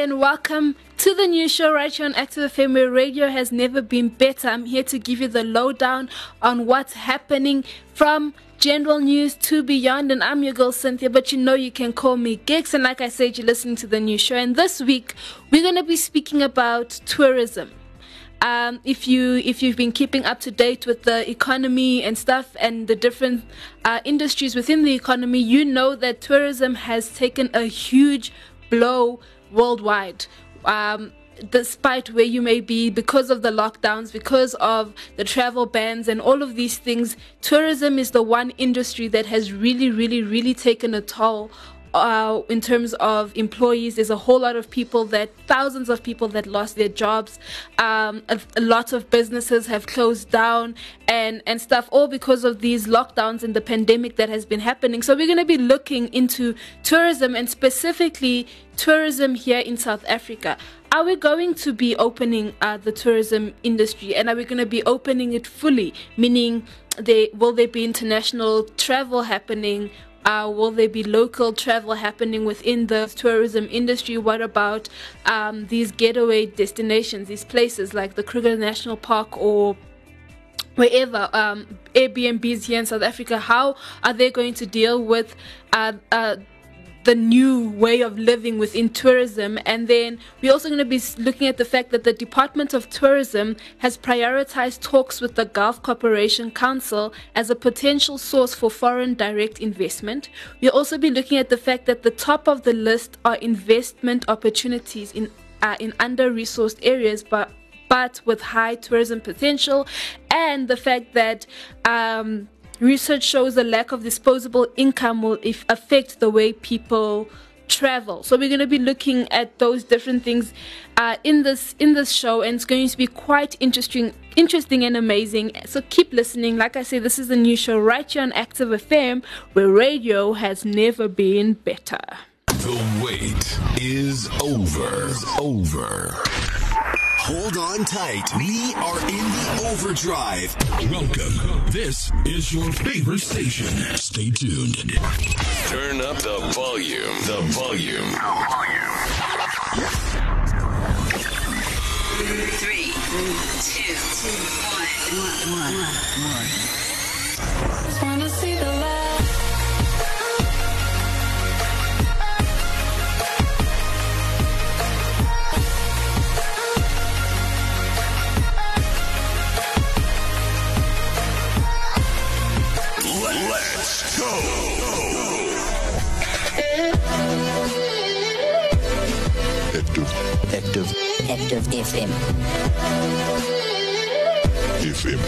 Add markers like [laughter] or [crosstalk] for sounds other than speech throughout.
and welcome to the new show right here on Active FM where radio has never been better. I'm here to give you the lowdown on what's happening from general news to beyond. And I'm your girl Cynthia, but you know you can call me Gigs. And like I said, you're listening to the new show. And this week, we're going to be speaking about tourism. Um, if you if you've been keeping up to date with the economy and stuff and the different uh, industries within the economy, you know that tourism has taken a huge blow worldwide. Um, despite where you may be, because of the lockdowns, because of the travel bans, and all of these things, tourism is the one industry that has really, really, really taken a toll uh, in terms of employees, there's a whole lot of people that thousands of people that lost their jobs. Um, a, a, lot of businesses have closed down and and stuff, all because of these lockdowns and the pandemic that has been happening. So we're going to be looking into tourism and specifically tourism here in South Africa. Are we going to be opening uh, the tourism industry and are we going to be opening it fully? Meaning, they will there be international travel happening? Uh, will there be local travel happening within the tourism industry? What about um, these getaway destinations, these places like the Kruger National Park or wherever um, Airbnbs here in South Africa? How are they going to deal with uh, uh, the new way of living within tourism. And then we're also going to be looking at the fact that the Department of Tourism has prioritized talks with the Gulf Cooperation Council as a potential source for foreign direct investment. We'll also be looking at the fact that the top of the list are investment opportunities in uh, in under-resourced areas, but but with high tourism potential, and the fact that um, Research shows a lack of disposable income will affect the way people travel. So we're going to be looking at those different things uh, in this in this show, and it's going to be quite interesting, interesting and amazing. So keep listening. Like I said, this is a new show right here on Active FM, where radio has never been better. The wait is over. Over. Hold on tight. We are in the overdrive. Welcome. This is your favorite station. Stay tuned. Turn up the volume. The volume. Three, two, one, one, one. Just wanna see the light. Active. Active FM. FM.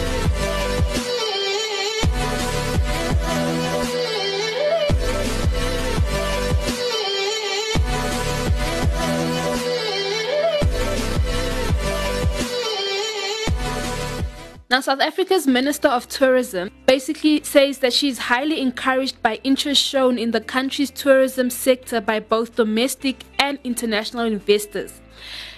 Now, South Africa's Minister of Tourism basically says that she is highly encouraged by interest shown in the country's tourism sector by both domestic and international investors.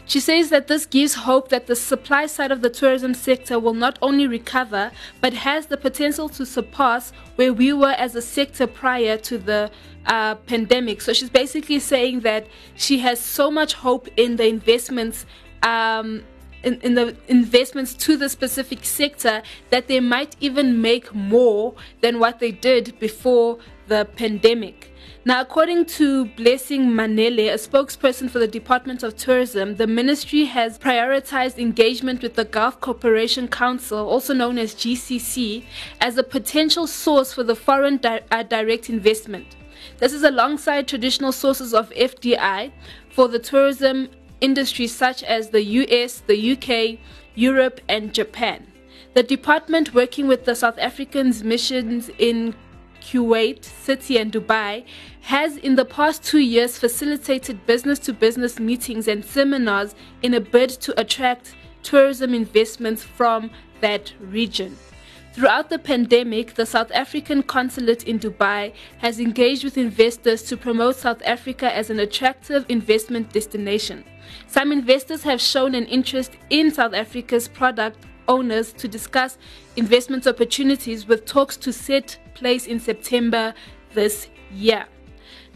She says that this gives hope that the supply side of the tourism sector will not only recover, but has the potential to surpass where we were as a sector prior to the uh, pandemic. So she's basically saying that she has so much hope in the investments. Um, in, in, the investments to the specific sector that they might even make more than what they did before the pandemic. Now, according to Blessing Manale, a spokesperson for the Department of Tourism, the ministry has prioritized engagement with the Gulf Cooperation Council, also known as GCC, as a potential source for the foreign di- uh, direct investment. This is alongside traditional sources of FDI for the tourism industry, such as the US, the UK, Europe, and Japan. The department, working with the South Africans' missions in Kuwait City and Dubai, has in the past two years facilitated business to business meetings and seminars in a bid to attract tourism investments from that region. Throughout the pandemic, the South African consulate in Dubai has engaged with investors to promote South Africa as an attractive investment destination. Some investors have shown an interest in South Africa's product owners to discuss investment opportunities with talks to set place in September this year.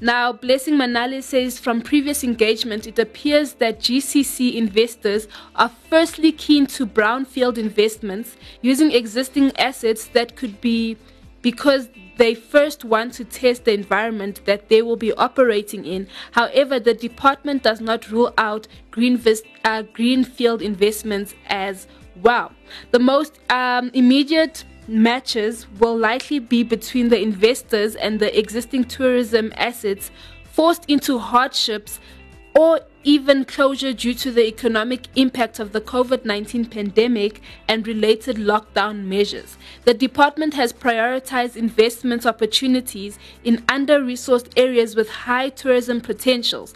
Now, Blessing Manale says from previous engagement, it appears that GCC investors are firstly keen to brownfield investments using existing assets that could be because they first want to test the environment that they will be operating in. However, the department does not rule out green uh, greenfield investments as well. The most um, immediate matches will likely be between the investors and the existing tourism assets forced into hardships or even closure due to the economic impact of the COVID 19 pandemic and related lockdown measures. The department has prioritized investment opportunities in under resourced areas with high tourism potentials.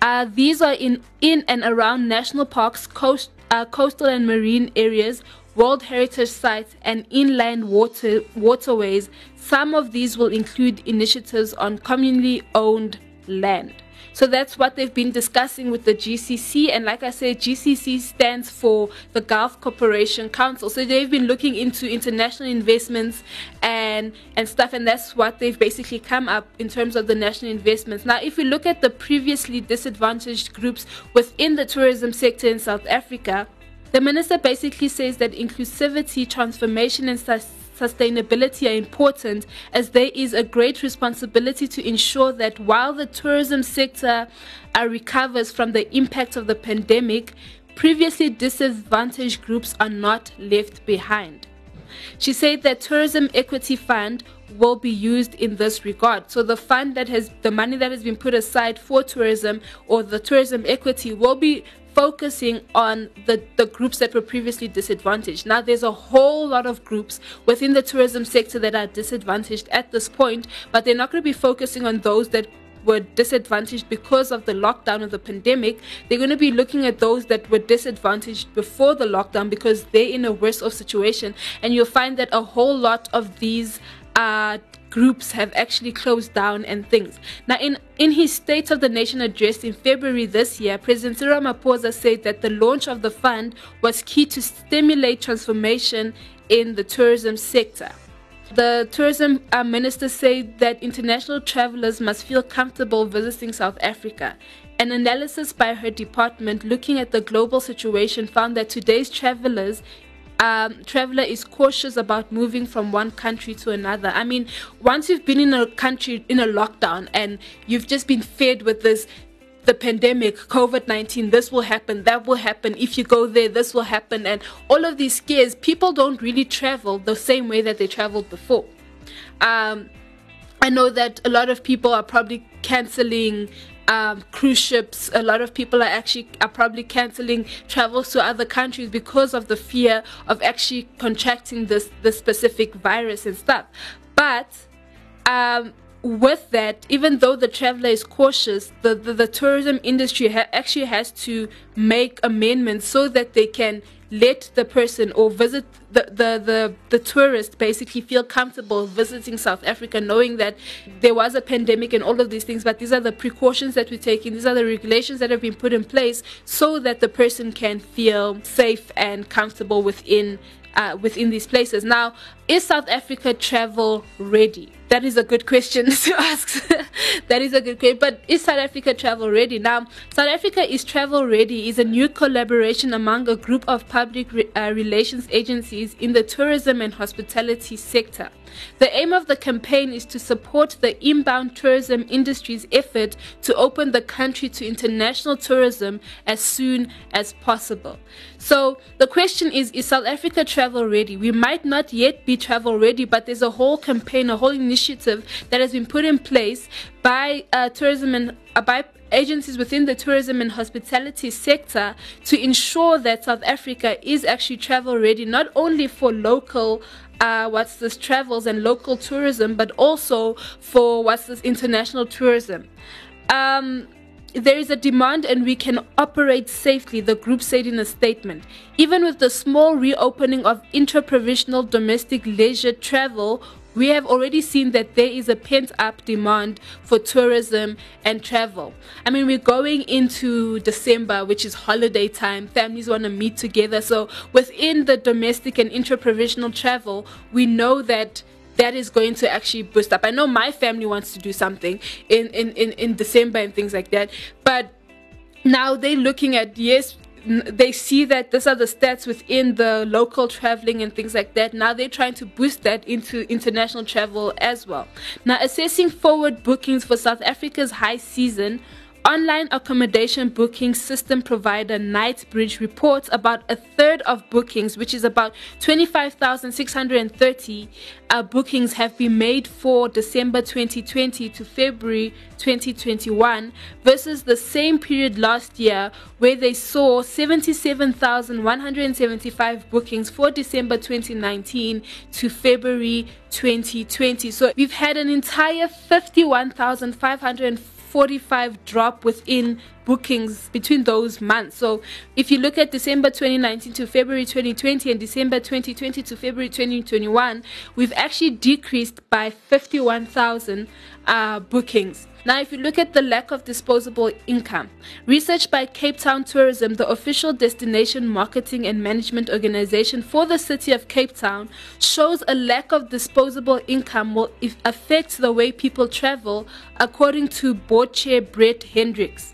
Uh, these are in, in and around national parks, coast, uh, coastal and marine areas, World Heritage Sites, and inland water, waterways. Some of these will include initiatives on communally owned land. So that's what they've been discussing with the GCC. And like I said, GCC stands for the Gulf Cooperation Council. So they've been looking into international investments and, and stuff. And that's what they've basically come up in terms of the national investments. Now, if we look at the previously disadvantaged groups within the tourism sector in South Africa, the minister basically says that inclusivity, transformation, and sustainability are important as there is a great responsibility to ensure that while the tourism sector recovers from the impact of the pandemic, previously disadvantaged groups are not left behind. She said that Tourism Equity Fund will be used in this regard. So the fund that has the money that has been put aside for tourism or the tourism equity will be focusing on the, the groups that were previously disadvantaged. Now, there's a whole lot of groups within the tourism sector that are disadvantaged at this point, but they're not going to be focusing on those that were disadvantaged because of the lockdown of the pandemic, they're going to be looking at those that were disadvantaged before the lockdown because they're in a worse off situation. And you'll find that a whole lot of these uh, groups have actually closed down and things. Now, in, in his State of the Nation address in February this year, President Cyril Ramaphosa said that the launch of the fund was key to stimulate transformation in the tourism sector. The tourism uh, minister said that international travelers must feel comfortable visiting South Africa. An analysis by her department looking at the global situation found that today's travelers um, traveler is cautious about moving from one country to another. I mean, once you've been in a country in a lockdown and you've just been fed with this the pandemic, COVID 19, this will happen, that will happen. If you go there, this will happen. And all of these scares, people don't really travel the same way that they traveled before. Um, I know that a lot of people are probably canceling um, cruise ships. A lot of people are actually are probably canceling travels to other countries because of the fear of actually contracting this this specific virus and stuff. But um, with that, even though the traveler is cautious, the, the, the tourism industry ha- actually has to make amendments so that they can let the person or visit the, the, the, the tourist basically feel comfortable visiting South Africa, knowing that there was a pandemic and all of these things, but these are the precautions that we're taking, these are the regulations that have been put in place so that the person can feel safe and comfortable within uh, within these places. Now, is South Africa travel ready? That is a good question [laughs] to ask. that is a good question. But is South Africa travel ready? Now, South Africa is travel ready is a new collaboration among a group of public re- uh, relations agencies in the tourism and hospitality sector. The aim of the campaign is to support the inbound tourism industry's effort to open the country to international tourism as soon as possible. So the question is Is South Africa travel ready? We might not yet be travel ready, but there's a whole campaign, a whole initiative that has been put in place by uh, tourism and uh, by agencies within the tourism and hospitality sector to ensure that South Africa is actually travel ready, not only for local uh, what's this travels and local tourism, but also for what's this international tourism. Um, there is a demand and we can operate safely, the group said in a statement. Even with the small reopening of intra-provincial domestic leisure travel, we have already seen that there is a pent up demand for tourism and travel. I mean, we're going into December, which is holiday time. Families want to meet together. So, within the domestic and intra provincial travel, we know that that is going to actually boost up. I know my family wants to do something in, in, in, in December and things like that, but now they're looking at yes they see that these are the stats within the local traveling and things like that. Now they're trying to boost that into international travel as well. Now, assessing forward bookings for South Africa's high season Online accommodation booking system provider NightsBridge reports about a third of bookings, which is about 25,630 uh, bookings, have been made for December 2020 to February 2021 versus the same period last year, where they saw 77,175 bookings for December 2019 to February 2020. So we've had an entire 51,500 45 drop within bookings between those months. So if you look at December 2019 to February 2020 and December 2020 to February 2021, we've actually decreased by 51,000 uh, bookings. Now, if you look at the lack of disposable income, research by Cape Town Tourism, the official destination marketing and management organization for the city of Cape Town, shows a lack of disposable income will affect the way people travel, according to board chair Brett Hendricks.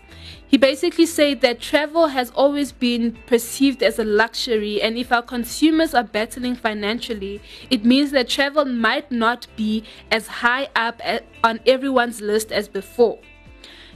He basically said that travel has always been perceived as a luxury, and if our consumers are battling financially, it means that travel might not be as high up on everyone's list as before.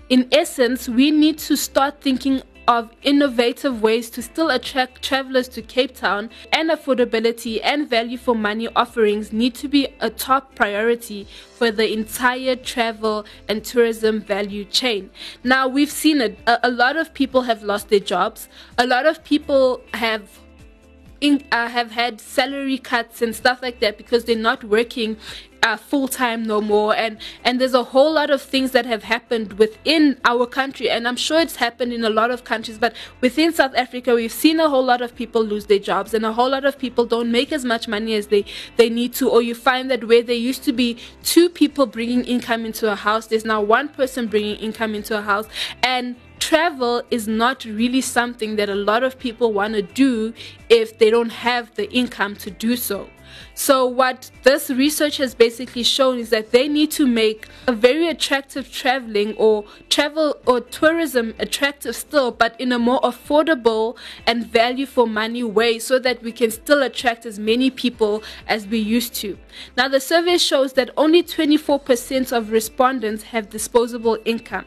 In essence, we need to start thinking of innovative ways to still attract travelers to Cape Town, and affordability and value for money offerings need to be a top priority for the entire travel and tourism value chain. Now, we've seen it, a, a lot of people have lost their jobs, a lot of people have in, uh, have had salary cuts and stuff like that because they're not working uh, full time no more. And and there's a whole lot of things that have happened within our country. And I'm sure it's happened in a lot of countries. But within South Africa we've seen a whole lot of people lose their jobs. And a whole lot of people don't make as much money as they they need to. Or you find that where there used to be two people bringing income into a house there's now one person bringing income into a house. And travel is not really something that a lot of people want to do if they don't have the income to do so. So, what this research has basically shown is that they need to make a very attractive traveling or travel or tourism attractive still, but in a more affordable and value for money way so that we can still attract as many people as we used to. Now, the survey shows that only 24% of respondents have disposable income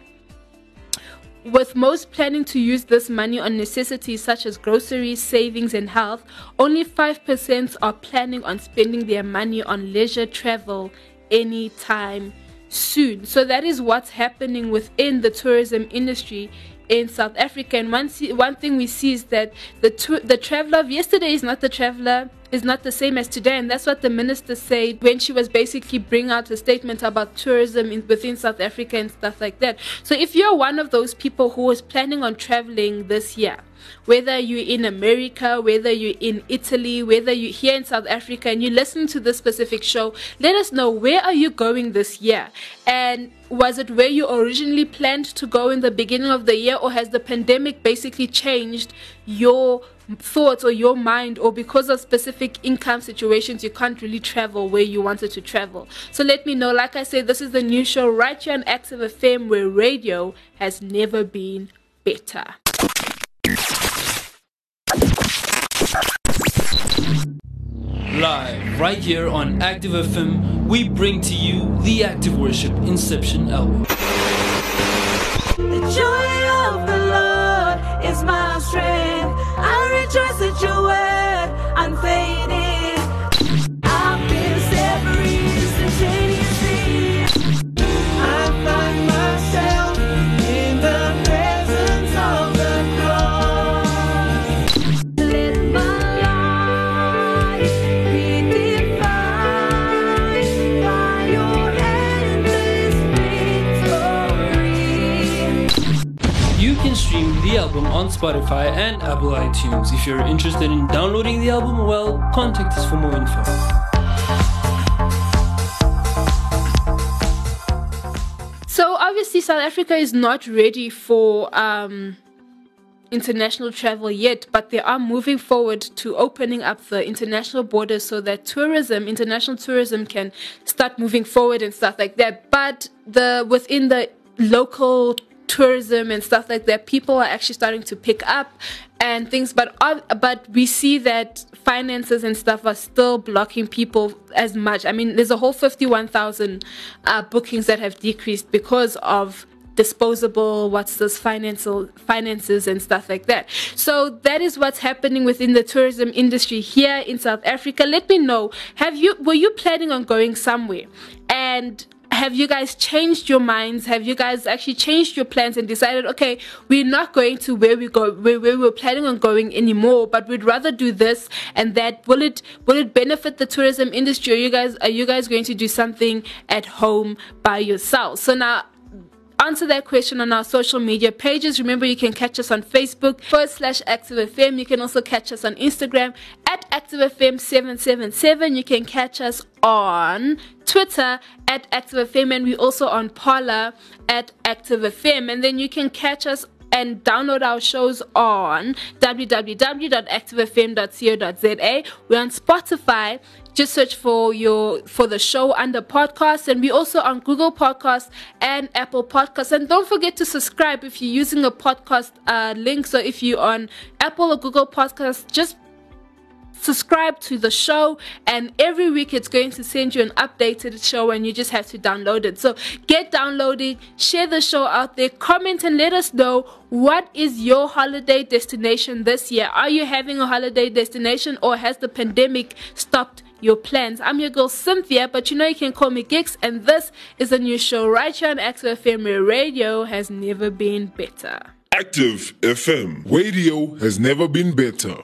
with most planning to use this money on necessities such as groceries, savings, and health, only 5% are planning on spending their money on leisure travel anytime soon. So, that is what's happening within the tourism industry in South Africa. And one, one thing we see is that the, the traveler of yesterday is not the traveler is not the same as today and that's what the minister said when she was basically bringing out a statement about tourism in, within south africa and stuff like that so if you're one of those people who was planning on traveling this year whether you're in America, whether you're in Italy, whether you're here in South Africa and you listen to this specific show, let us know where are you going this year? And was it where you originally planned to go in the beginning of the year or has the pandemic basically changed your thoughts or your mind or because of specific income situations you can't really travel where you wanted to travel? So let me know. Like i said this is the new show right here on active fm where radio has never been better Live right here on Active FM, we bring to you the Active Worship Inception album. Spotify and Apple iTunes. If you're interested in downloading the album, well, contact us for more info. So obviously, South Africa is not ready for um, international travel yet, but they are moving forward to opening up the international borders so that tourism, international tourism, can start moving forward and stuff like that. But the within the local tourism and stuff like that, people are actually starting to pick up and things. But but we see that finances and stuff are still blocking people as much. I mean, there's a whole fifty-one thousand uh, bookings that have decreased because of disposable what's this financial finances and stuff like that so that is what's happening within the tourism industry here in south africa let me know have you were you planning on going somewhere and have you guys changed your minds? Have you guys actually changed your plans and decided, okay, we're not going to where we go, where, where we were planning on going anymore, but we'd rather do this and that. Will it will it benefit the tourism industry? Are you guys are you guys going to do something at home by yourself? So now answer that question on our social media pages. Remember, you can catch us on Facebook forward slash Active ActiveFM. You can also catch us on Instagram at Active ActiveFM777. You can catch us on Twitter at Active ActiveFM and we also on Parler at Active ActiveFM. And then you can catch us and download our shows on www.activefm.co.za. We're on Spotify. Just search for your for the show under podcast, and we also on Google Podcast and Apple Podcasts. And don't forget to subscribe if you're using a podcast uh, link. So if you're on Apple or Google Podcasts, just subscribe to the show and every week it's going to send you an updated show and you just have to download it so get downloading share the show out there comment and let us know what is your holiday destination this year are you having a holiday destination or has the pandemic stopped your plans. I'm your girl Cynthia, but you know you can call me Gix, and this is a new show right here on Active FM Radio has never been better. Active FM. Radio has never been better.